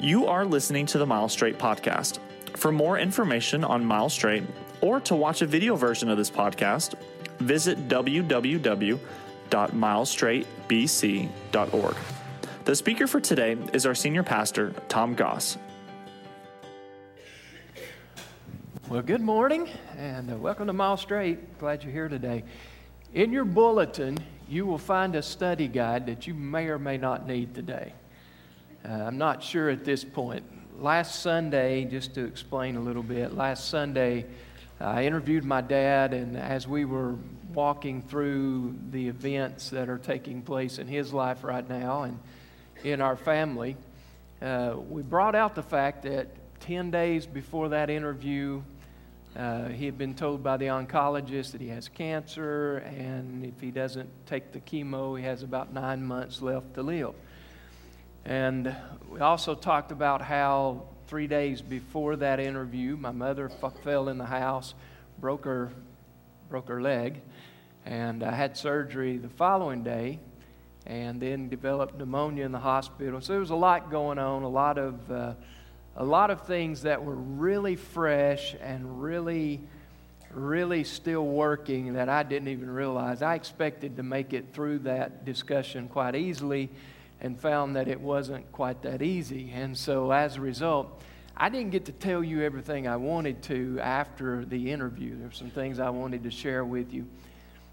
You are listening to the Mile Straight podcast. For more information on Mile Straight or to watch a video version of this podcast, visit www.milestraightbc.org. The speaker for today is our senior pastor, Tom Goss. Well, good morning and uh, welcome to Mile Straight. Glad you're here today. In your bulletin, you will find a study guide that you may or may not need today. Uh, I'm not sure at this point. Last Sunday, just to explain a little bit, last Sunday I interviewed my dad, and as we were walking through the events that are taking place in his life right now and in our family, uh, we brought out the fact that 10 days before that interview, uh, he had been told by the oncologist that he has cancer, and if he doesn't take the chemo, he has about nine months left to live. And we also talked about how three days before that interview, my mother f- fell in the house, broke her, broke her leg, and I had surgery the following day, and then developed pneumonia in the hospital. So there was a lot going on, a lot of, uh, a lot of things that were really fresh and really, really still working that I didn't even realize. I expected to make it through that discussion quite easily and found that it wasn't quite that easy. And so as a result, I didn't get to tell you everything I wanted to after the interview. There were some things I wanted to share with you.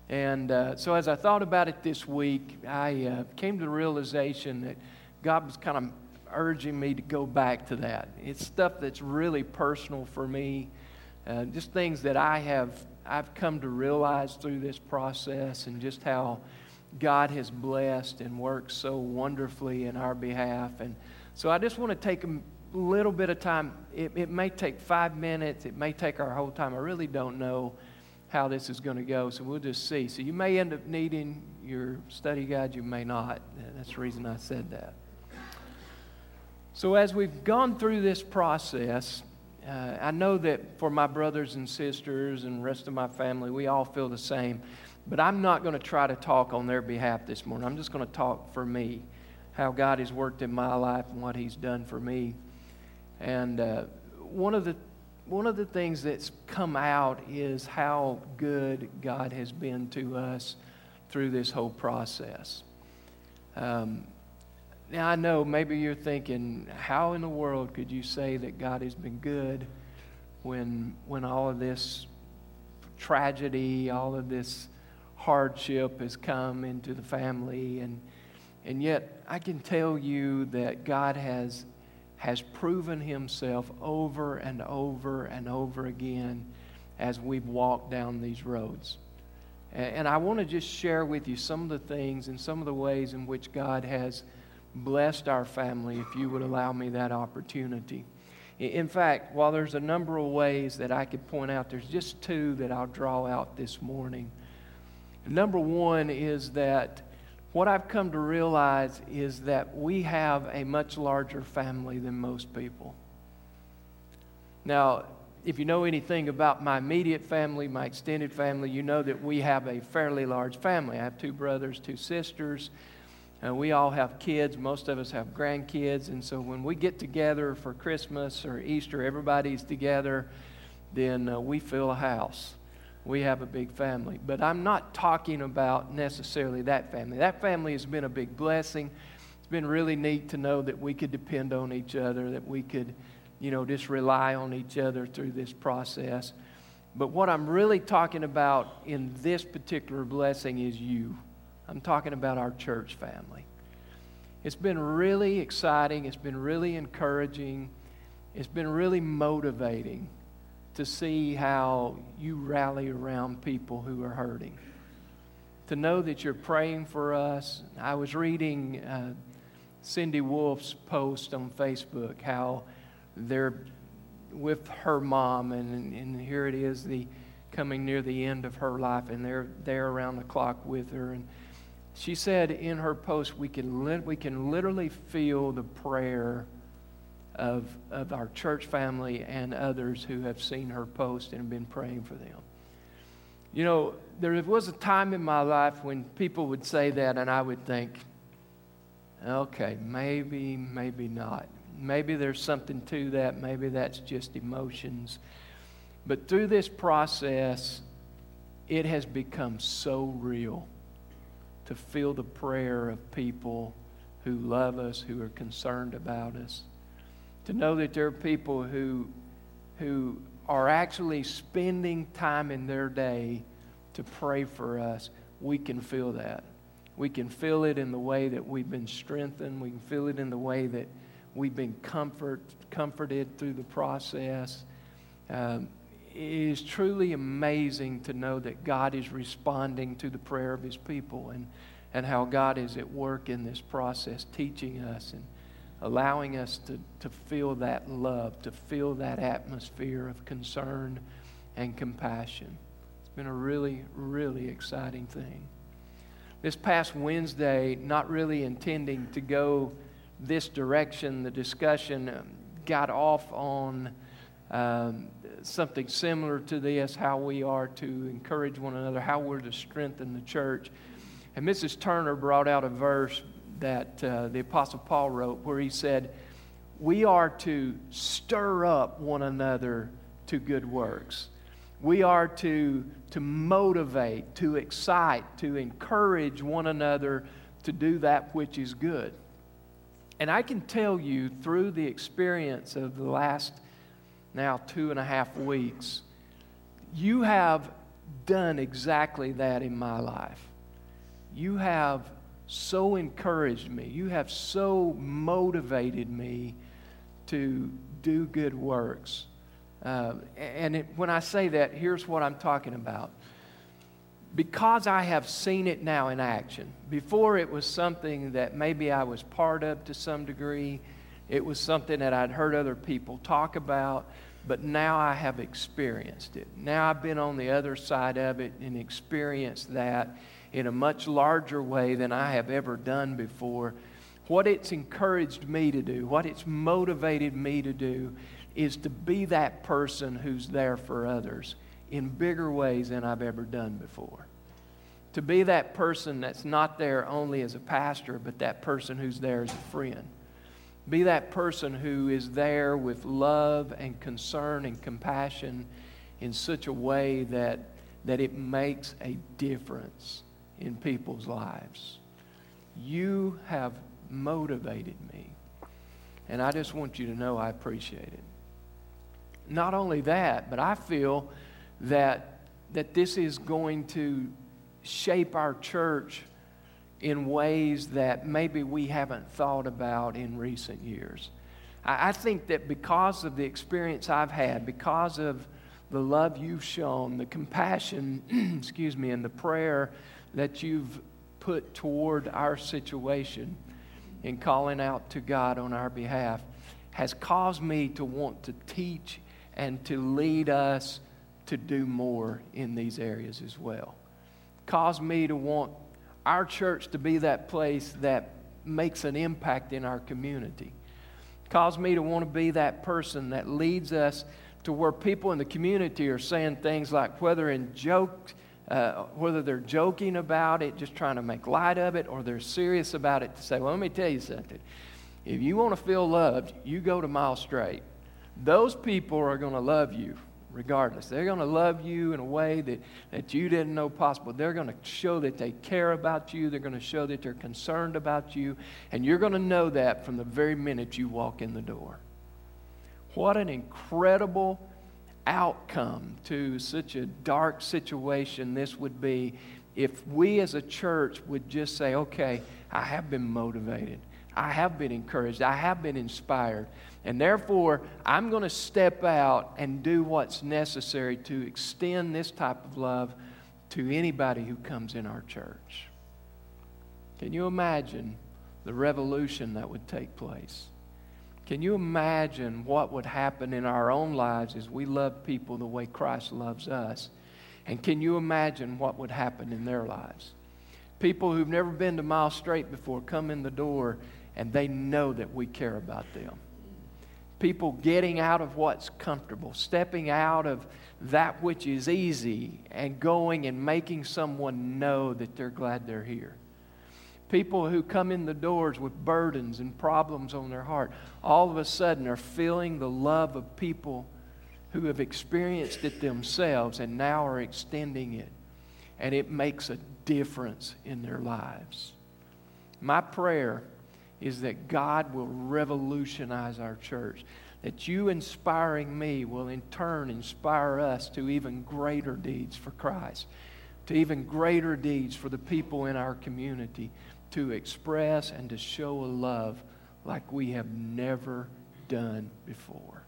And uh, so as I thought about it this week, I uh, came to the realization that God was kind of urging me to go back to that. It's stuff that's really personal for me, uh, just things that I have I've come to realize through this process, and just how God has blessed and worked so wonderfully in our behalf. And so I just want to take a little bit of time. It, it may take five minutes, it may take our whole time. I really don't know how this is going to go, so we'll just see. So you may end up needing your study guide, you may not. That's the reason I said that. So as we've gone through this process, uh, I know that for my brothers and sisters and rest of my family, we all feel the same. But I'm not going to try to talk on their behalf this morning. I'm just going to talk for me, how God has worked in my life and what He's done for me. And uh, one of the one of the things that's come out is how good God has been to us through this whole process. Um, now, I know maybe you're thinking, how in the world could you say that God has been good when, when all of this tragedy, all of this hardship has come into the family. And, and yet, I can tell you that God has, has proven himself over and over and over again as we've walked down these roads. And, I want to just share with you some of the things and some of the ways in which God has blessed our family, if you would allow me that opportunity. In fact, while there's a number of ways that I could point out, there's just two that I'll draw out this morning. Number one is that what I've come to realize is that we have a much larger family than most people. Now, if you know anything about my immediate family, my extended family, you know that we have a fairly large family. I have two brothers, two sisters. Uh, we all have kids. Most of us have grandkids. And so when we get together for Christmas or Easter, everybody's together, then uh, we fill a house we have a big family. But I'm not talking about necessarily that family. That family has been a big blessing. It's been really neat to know that we could depend on each other, that we could, you know, just rely on each other through this process. But what I'm really talking about in this particular blessing is you. I'm talking about our church family. It's been really exciting. It's been really encouraging. It's been really motivating to see how you rally around people who are hurting. To know that you're praying for us. I was reading uh, Cindy Wolf's post on Facebook how they're with her mom, and, and here it is, the coming near the end of her life, and they're there around the clock with her. And she said in her post, we can, we can literally feel the prayer of, of our church family and others who have seen her post and been praying for them. You know, there was a time in my life when people would say that, and I would think, okay, maybe, maybe not. Maybe there's something to that. Maybe that's just emotions. But through this process, it has become so real to feel the prayer of people who love us, who are concerned about us. To know that there are people who, who are actually spending time in their day to pray for us, we can feel that. We can feel it in the way that we've been strengthened. We can feel it in the way that we've been comfort, comforted through the process. Um, it is truly amazing to know that God is responding to the prayer of His people and, and how God is at work in this process, teaching us and allowing us to, to feel that love, to feel that atmosphere of concern and compassion. It's been a really, really exciting thing. This past Wednesday, not really intending to go this direction, the discussion um, got off on um, something similar to this how we are to encourage one another, how we're to strengthen the church. And Mrs. Turner brought out a verse that uh, the Apostle Paul wrote where he said, We are to stir up one another to good works. We are to, to motivate, to excite, to encourage one another to do that which is good. And I can tell you through the experience of the last now two and a half weeks, you have done exactly that in my life. You have so encouraged me. You have so motivated me to do good works. Uh, and it, when I say that, here's what I'm talking about. Because I have seen it now in action, before it was something that maybe I was part of to some degree, it was something that I'd heard other people talk about, but now I have experienced it. Now I've been on the other side of it and experienced that in a much larger way than I have ever done before. What it's encouraged me to do, what it's motivated me to do, is to be that person who's there for others in bigger ways than I've ever done before. To be that person that's not there only as a pastor, but that person who's there as a friend. Be that person who is there with love and concern and compassion in such a way that, that it makes a difference in people's lives. You have motivated me. And I just want you to know I appreciate it. Not only that, but I feel that, that this is going to shape our church in ways that maybe we haven't thought about in recent years. I, I think that because of the experience I've had, because of the love you've shown, the compassion, excuse me, and the prayer that you've put toward our situation in calling out to God on our behalf has caused me to want to teach and to lead us to do more in these areas as well. Caused me to want our church to be that place that makes an impact in our community. Caused me to want to be that person that leads us to where people in the community are saying things like, whether in jokes, uh, whether they're joking about it, just trying to make light of it, or they're serious about it to say, well, let me tell you something. If you want to feel loved, you go to Mile Straight. Those people are going to love you regardless. They're going to love you in a way that, that you didn't know possible. They're going to show that they care about you. They're going to show that they're concerned about you. And you're going to know that from the very minute you walk in the door. What an incredible outcome to such a dark situation this would be if we as a church would just say, okay, I have been motivated. I have been encouraged. I have been inspired. And therefore, I'm going to step out and do what's necessary to extend this type of love to anybody who comes in our church. Can you imagine the revolution that would take place? Can you imagine what would happen in our own lives as we love people the way Christ loves us? And can you imagine what would happen in their lives? People who've never been to Mile Straight before come in the door and they know that we care about them. People getting out of what's comfortable, stepping out of that which is easy, and going and making someone know that they're glad they're here People who come in the doors with burdens and problems on their heart, all of a sudden are feeling the love of people who have experienced it themselves and now are extending it. And it makes a difference in their lives. My prayer is that God will revolutionize our church, that you inspiring me will in turn inspire us to even greater deeds for Christ, to even greater deeds for the people in our community, to express and to show a love like we have never done before.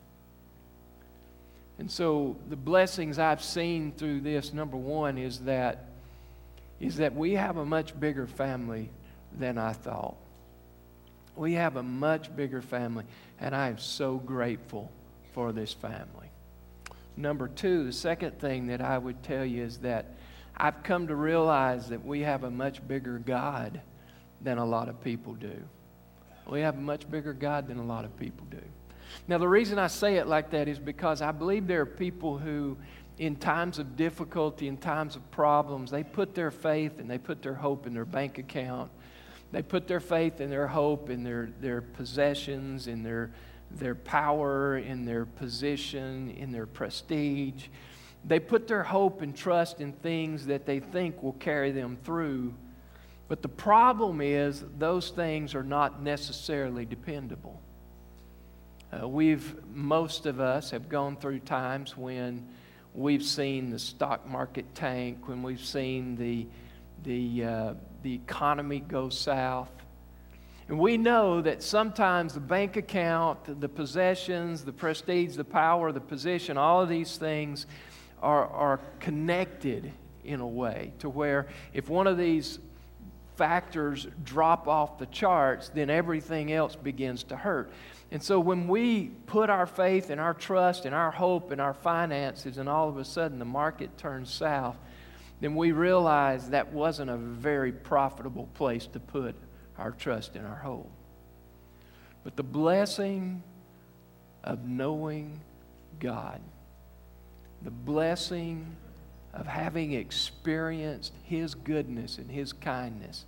And so the blessings I've seen through this, number one, is that, is that we have a much bigger family than I thought. We have a much bigger family, and I am so grateful for this family. Number two, the second thing that I would tell you is that I've come to realize that we have a much bigger God than a lot of people do. We have a much bigger God than a lot of people do. Now, the reason I say it like that is because I believe there are people who, in times of difficulty, in times of problems, they put their faith and they put their hope in their bank account they put their faith and their hope in their, their possessions, in their, their power, in their position, in their prestige. They put their hope and trust in things that they think will carry them through. But the problem is, those things are not necessarily dependable. Uh, we've, most of us have gone through times when we've seen the stock market tank, when we've seen the, the, uh, the economy go south. And we know that sometimes the bank account, the possessions, the prestige, the power, the position, all of these things are, are connected in a way to where if one of these factors drop off the charts, then everything else begins to hurt. And so when we put our faith and our trust and our hope and our finances, and all of a sudden the market turns south, then we realize that wasn't a very profitable place to put our trust and our hope. But the blessing of knowing God, the blessing of having experienced His goodness and His kindness,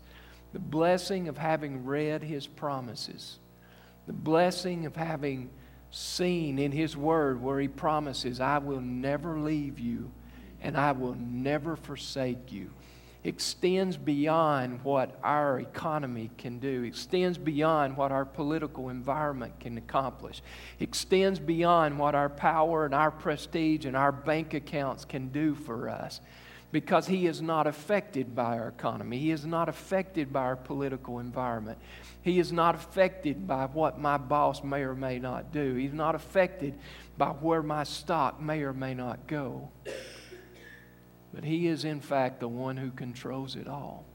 the blessing of having read His promises, the blessing of having seen in His Word where He promises, I will never leave you and I will never forsake you. Extends beyond what our economy can do, extends beyond what our political environment can accomplish, extends beyond what our power and our prestige and our bank accounts can do for us because he is not affected by our economy. He is not affected by our political environment. He is not affected by what my boss may or may not do. He's not affected by where my stock may or may not go. But He is, in fact, the one who controls it all.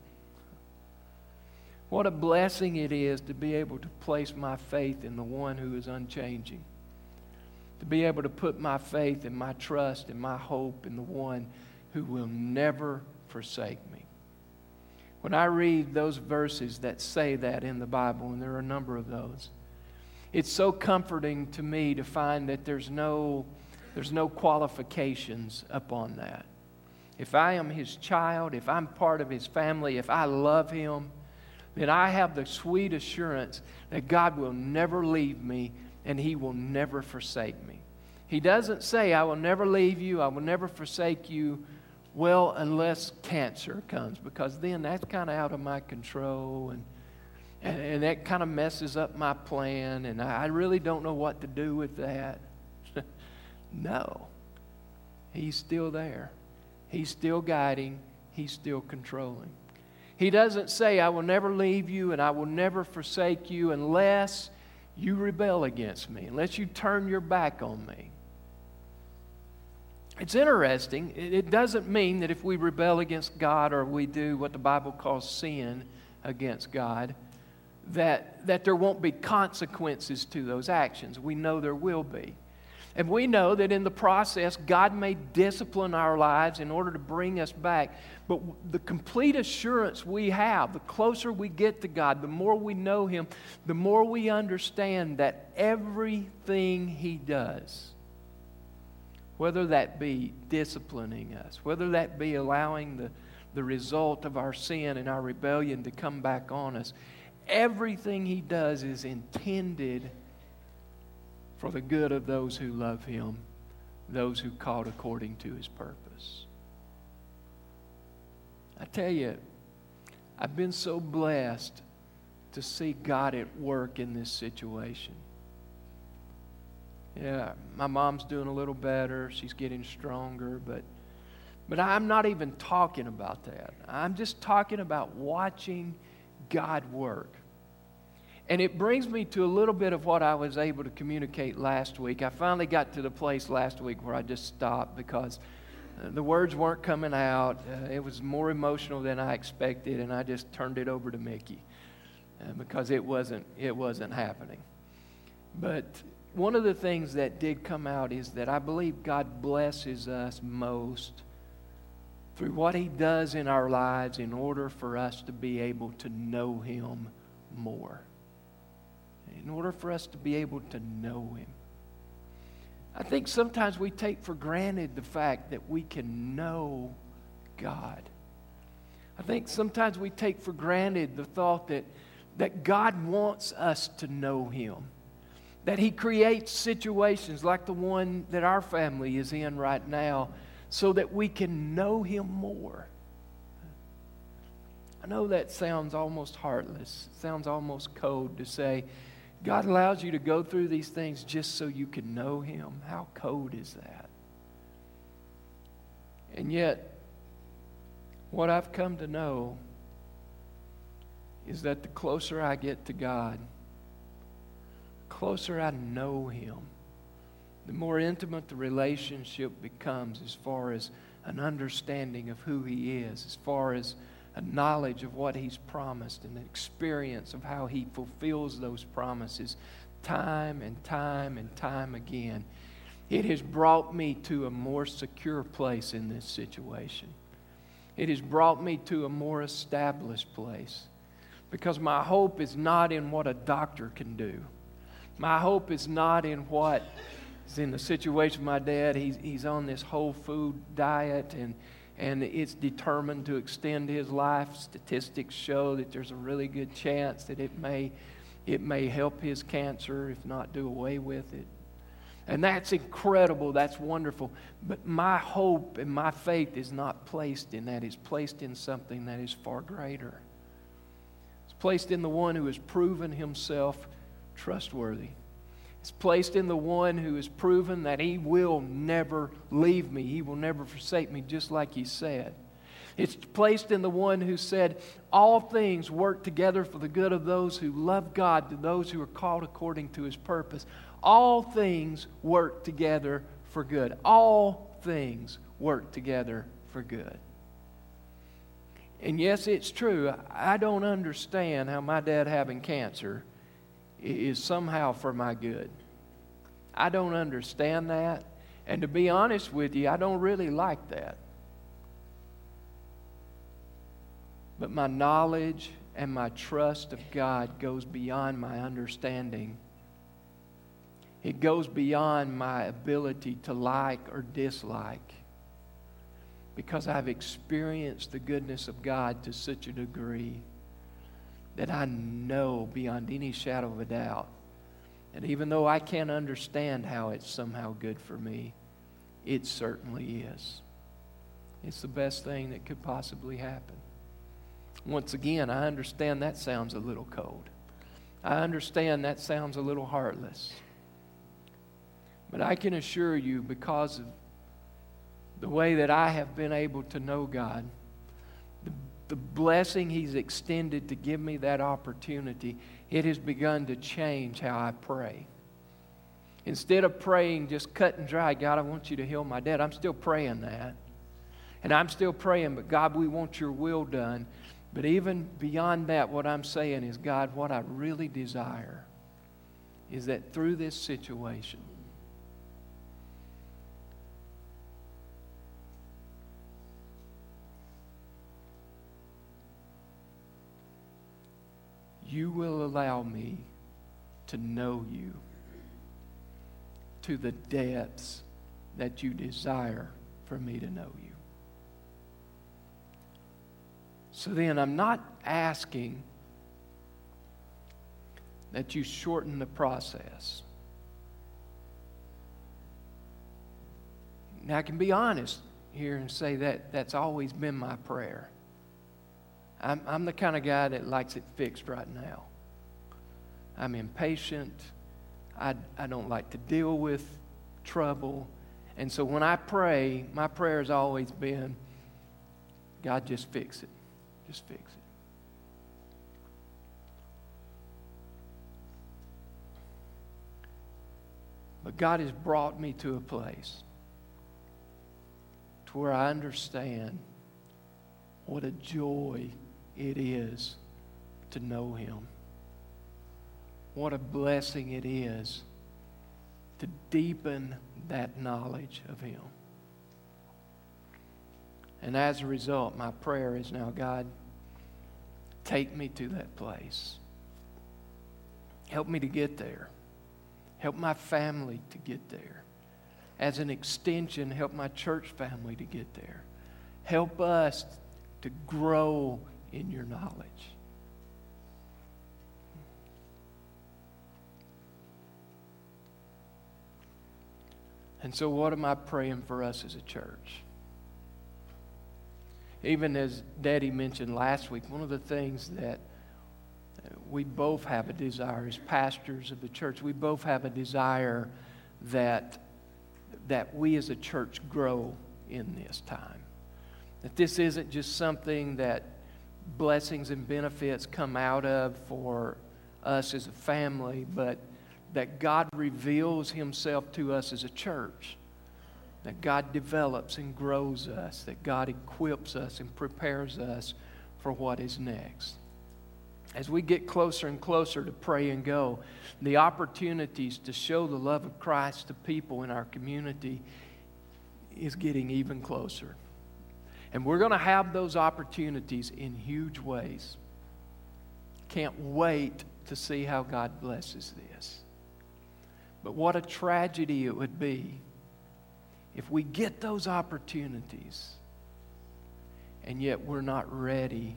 What a blessing it is to be able to place my faith in the one who is unchanging. To be able to put my faith and my trust and my hope in the one who will never forsake me. When I read those verses that say that in the Bible, and there are a number of those, it's so comforting to me to find that there's no, there's no qualifications upon that if I am his child, if I'm part of his family, if I love him, then I have the sweet assurance that God will never leave me and he will never forsake me. He doesn't say, I will never leave you, I will never forsake you, well, unless cancer comes, because then that's kind of out of my control and, and, and that kind of messes up my plan, and I really don't know what to do with that. no, he's still there. He's still guiding, He's still controlling. He doesn't say, I will never leave you and I will never forsake you unless you rebel against me, unless you turn your back on me. It's interesting. It doesn't mean that if we rebel against God or we do what the Bible calls sin against God, that, that there won't be consequences to those actions. We know there will be. And we know that in the process, God may discipline our lives in order to bring us back. But the complete assurance we have, the closer we get to God, the more we know Him, the more we understand that everything He does, whether that be disciplining us, whether that be allowing the, the result of our sin and our rebellion to come back on us. Everything He does is intended for the good of those who love Him, those who called according to His purpose. I tell you, I've been so blessed to see God at work in this situation. Yeah, my mom's doing a little better. She's getting stronger, but but I'm not even talking about that. I'm just talking about watching God work. And it brings me to a little bit of what I was able to communicate last week. I finally got to the place last week where I just stopped because uh, the words weren't coming out. Uh, it was more emotional than I expected, and I just turned it over to Mickey uh, because it wasn't, it wasn't happening. But one of the things that did come out is that I believe God blesses us most through what He does in our lives in order for us to be able to know Him more. In order for us to be able to know Him. I think sometimes we take for granted the fact that we can know God. I think sometimes we take for granted the thought that, that God wants us to know Him. That He creates situations like the one that our family is in right now so that we can know Him more. I know that sounds almost heartless, sounds almost cold to say, God allows you to go through these things just so you can know Him. How cold is that? And yet, what I've come to know is that the closer I get to God, the closer I know Him, the more intimate the relationship becomes as far as an understanding of who He is, as far as a knowledge of what He's promised, and an experience of how He fulfills those promises time and time and time again. It has brought me to a more secure place in this situation. It has brought me to a more established place because my hope is not in what a doctor can do. My hope is not in what is in the situation of my dad. He's, he's on this whole food diet and, and it's determined to extend his life. Statistics show that there's a really good chance that it may, it may help his cancer, if not do away with it. And that's incredible. That's wonderful. But my hope and my faith is not placed in that. It's placed in something that is far greater. It's placed in the one who has proven himself trustworthy. It's placed in the one who has proven that he will never leave me. He will never forsake me, just like he said. It's placed in the one who said, All things work together for the good of those who love God, to those who are called according to his purpose. All things work together for good. All things work together for good. And yes, it's true. I don't understand how my dad having cancer is somehow for my good. I don't understand that. And to be honest with you, I don't really like that. But my knowledge and my trust of God goes beyond my understanding. It goes beyond my ability to like or dislike because I've experienced the goodness of God to such a degree that I know beyond any shadow of a doubt. And even though I can't understand how it's somehow good for me, it certainly is. It's the best thing that could possibly happen. Once again, I understand that sounds a little cold. I understand that sounds a little heartless. But I can assure you, because of the way that I have been able to know God, the blessing He's extended to give me that opportunity, it has begun to change how I pray. Instead of praying just cut and dry, God, I want you to heal my dad, I'm still praying that. And I'm still praying, but God, we want your will done. But even beyond that, what I'm saying is, God, what I really desire is that through this situation, you will allow me to know you to the depths that you desire for me to know you. So then I'm not asking that you shorten the process. Now, I can be honest here and say that that's always been my prayer. I'm, I'm the kind of guy that likes it fixed right now. I'm impatient. I, I don't like to deal with trouble. And so when I pray, my prayer has always been God, just fix it. Just fix it. But God has brought me to a place to where I understand what a joy it is to know Him. What a blessing it is to deepen that knowledge of Him. And as a result, my prayer is now, God, take me to that place. Help me to get there. Help my family to get there. As an extension, help my church family to get there. Help us to grow in your knowledge. And so, what am I praying for us as a church? Even as Daddy mentioned last week, one of the things that we both have a desire as pastors of the church, we both have a desire that, that we as a church grow in this time. That this isn't just something that blessings and benefits come out of for us as a family, but that God reveals Himself to us as a church. That God develops and grows us, that God equips us and prepares us for what is next. As we get closer and closer to pray and go, the opportunities to show the love of Christ to people in our community is getting even closer. And we're going to have those opportunities in huge ways. Can't wait to see how God blesses this. But what a tragedy it would be if we get those opportunities and yet we're not ready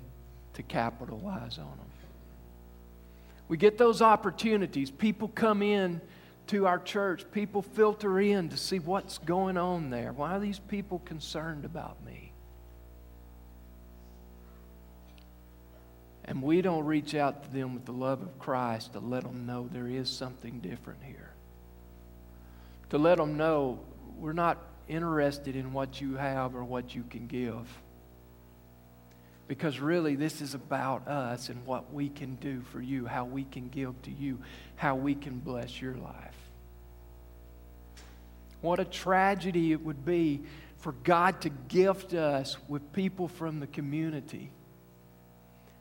to capitalize on them. We get those opportunities. People come in to our church, people filter in to see what's going on there. Why are these people concerned about me? And we don't reach out to them with the love of Christ to let them know there is something different here. To let them know we're not interested in what you have or what you can give. Because really, this is about us and what we can do for you, how we can give to you, how we can bless your life. What a tragedy it would be for God to gift us with people from the community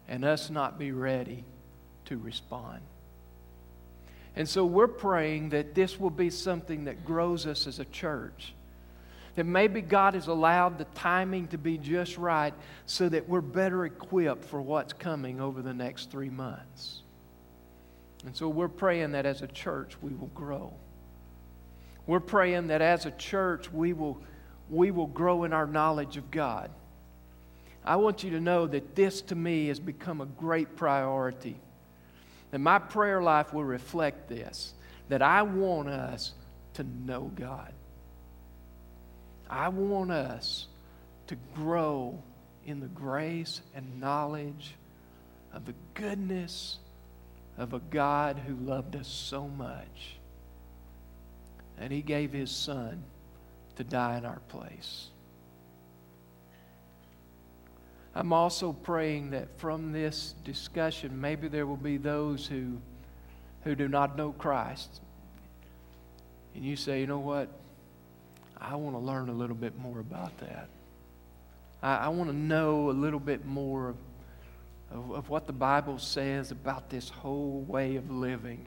and us not be ready to respond. And so we're praying that this will be something that grows us as a church. That maybe God has allowed the timing to be just right so that we're better equipped for what's coming over the next three months. And so we're praying that as a church we will grow. We're praying that as a church we will, we will grow in our knowledge of God. I want you to know that this to me has become a great priority. And my prayer life will reflect this that I want us to know God. I want us to grow in the grace and knowledge of the goodness of a God who loved us so much And He gave His Son to die in our place. I'm also praying that from this discussion, maybe there will be those who, who do not know Christ. And you say, you know what? I want to learn a little bit more about that. I, I want to know a little bit more of, of, of what the Bible says about this whole way of living.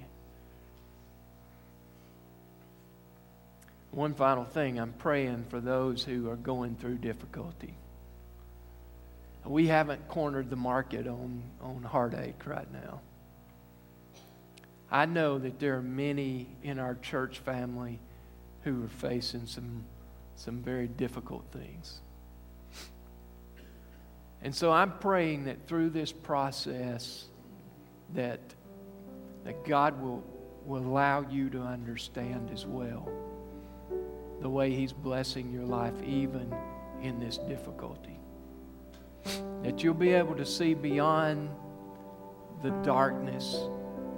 One final thing I'm praying for those who are going through difficulty. We haven't cornered the market on, on heartache right now. I know that there are many in our church family who are facing some, some very difficult things. And so I'm praying that through this process that, that God will, will allow you to understand as well the way He's blessing your life even in this difficulty. That you'll be able to see beyond the darkness.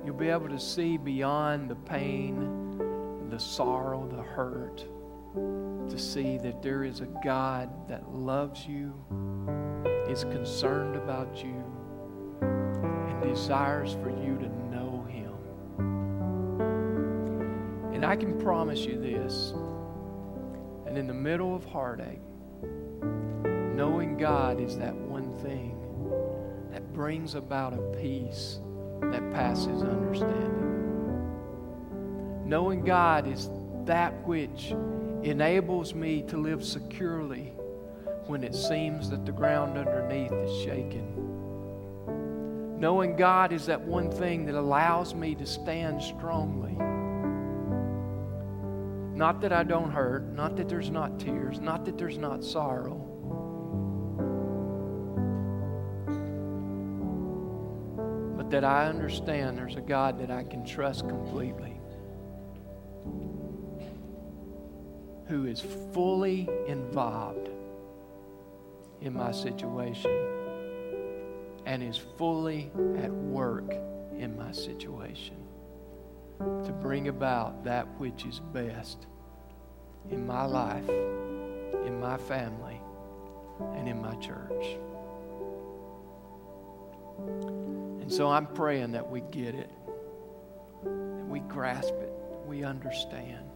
You'll be able to see beyond the pain, the sorrow, the hurt, to see that there is a God that loves you, is concerned about you, and desires for you to know Him. And I can promise you this, and in the middle of heartache, knowing God is that one thing that brings about a peace that passes understanding. Knowing God is that which enables me to live securely when it seems that the ground underneath is shaking. Knowing God is that one thing that allows me to stand strongly. Not that I don't hurt, not that there's not tears, not that there's not sorrow. That I understand there's a God that I can trust completely. Who is fully involved in my situation and is fully at work in my situation to bring about that which is best in my life, in my family, and in my church. And so I'm praying that we get it, that we grasp it, we understand.